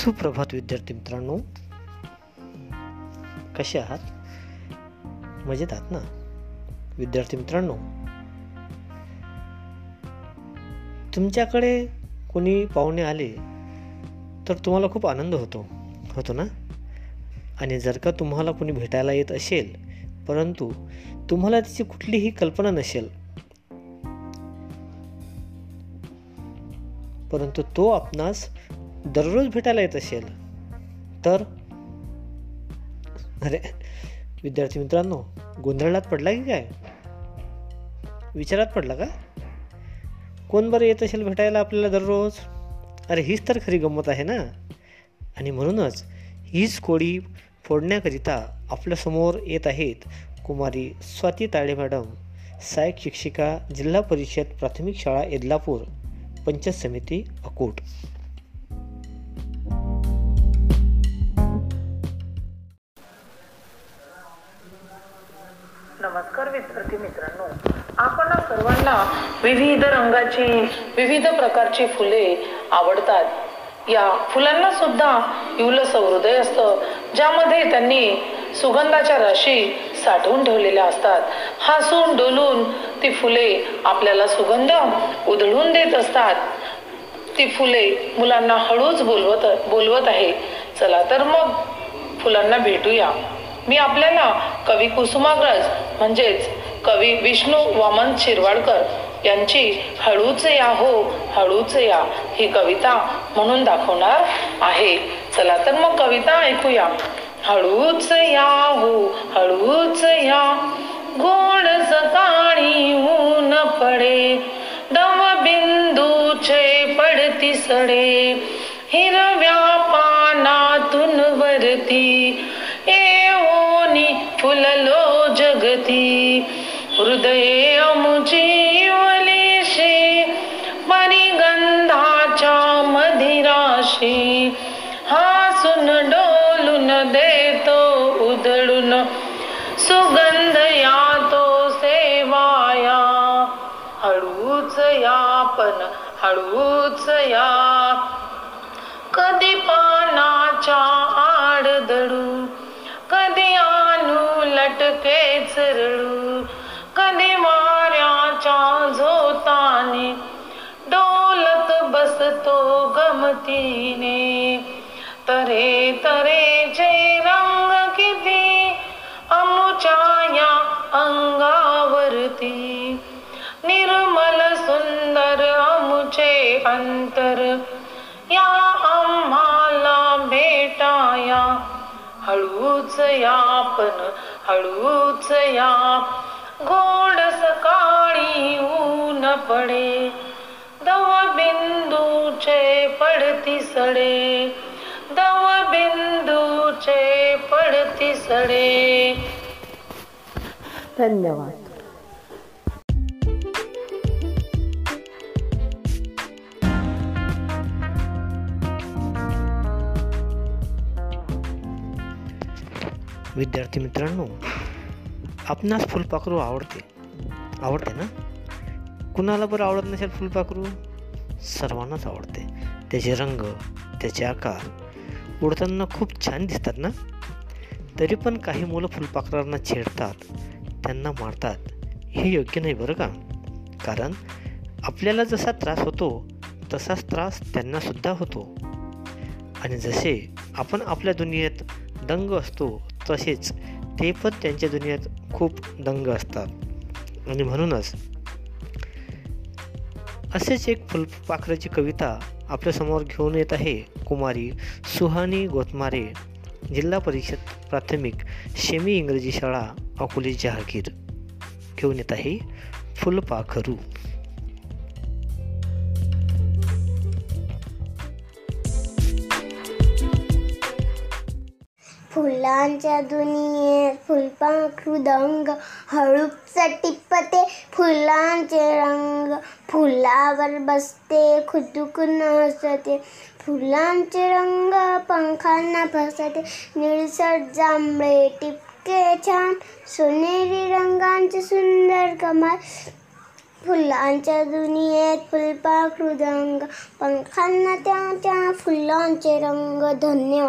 सुप्रभात विद्यार्थी मित्रांनो. कसे आहात? मजेत आहात ना? विद्यार्थी मित्रांनो तुमच्याकडे कोणी पाहुणे आले तर तुम्हाला खूप आनंद होतो होतो ना? आणि जर का तुम्हाला कोणी भेटायला येत असेल परंतु तुम्हाला त्याची कुठलीही कल्पना नसेल परंतु तो आपणास दररोज भेटायला येत असेल तर? अरे विद्यार्थी मित्रांनो गोंधळात पडला की काय? विचारात पडला का? कोण बरं येत असेल भेटायला आपल्याला दररोज? अरे हीच तर खरी गंमत आहे ना? आणि म्हणूनच हीच कोळी फोडण्याकरिता आपल्यासमोर येत आहेत कुमारी स्वाती ताळे मॅडम सहाय्यक शिक्षिका जिल्हा परिषद प्राथमिक शाळा एदलापूर पंचायत समिती अकोट. नमस्कार विद्यार्थी मित्रांनो आपण सर्वांना विविध रंगाची विविध प्रकारची फुले आवडतात. या फुलांना सुद्धा इवलस हृदय असतं ज्यामध्ये त्यांनी सुगंधाच्या राशी साठवून ठेवलेल्या असतात. हसून डोलून ती फुले आपल्याला सुगंध उधळून देत असतात. ती फुले मुलांना हळूच बोलवत बोलवत आहे. चला तर मग फुलांना भेटूया. मी आपल्याला कवी कुसुमाग्रज म्हणजेच कवी विष्णू वामन शिरवाडकर यांची हळूच या हो हळूच या ही कविता म्हणून दाखवणार आहे. चला तर मग कविता ऐकूया. हळूच या हो हळूच या. गोड सकाळी ऊन पडे दव बिंदूचे पडती सडे हिरव्या पानातून वरती. ए फुललो जगती. हृदये अमुची वलिशी परिगंधाच्या मधिराशी हासून डोलून देतो उधळून सुगंध या तो सेवाया. हळूच यापन पण हळूच या. कधी पानाच्या आड दडू लटके कधी वाऱ्याच्या झोताने डोलत बसतो गमतीने. तरे तरेचे रंग किती अमुच्या या अंगावरती. निर्मल सुंदर अमुचे अंतर या आम्हाला भेटाया. हळूच यापन हळूच या गोड सकाळी ऊन पडे. दव बिंदूचे पडती सडे. दव बिंदूचे पडती सडे. धन्यवाद. विद्यार्थी मित्रांनो आपणास फुलपाखरू आवडते. आवडते ना? कुणाला बरं आवडत नसेल फुलपाखरू? सर्वांनाच आवडते. त्याचे रंग त्याचे आकार उडताना खूप छान दिसतात ना? तरी पण काही मुलं फुलपाखरांना छेडतात त्यांना मारतात. हे योग्य नाही बरं का? कारण आपल्याला जसा त्रास होतो तसाच त्रास त्यांनासुद्धा होतो. आणि जसे आपण आपल्या दुनियेत दंग असतो तसेच ते पण त्यांच्या दुनियेत खूप दंग असतात. आणि म्हणूनच असेच एक फुलपाखराची कविता आपल्यासमोर घेऊन येत आहे कुमारी सुहानी गोतमारे जिल्हा परिषद प्राथमिक शेमी इंग्रजी शाळा अकोली जहागीर. घेऊन येत आहे फुलपाखरू. फुलांच्या दुनियेत फुलपाखरू दंग हळूच टिपते फुलांचे रंग फुलावर बसते खुदुकून हसते फुलांचे रंग पंखांना फसते निळसट जांभळे टिपके छान, सोनेरी रंगांचे सुंदर कमाल। फुलांच्या दुनियेत फुलपाखरू दंग पंखांना त्याच्या फुलांचे रंग धन्यवाद।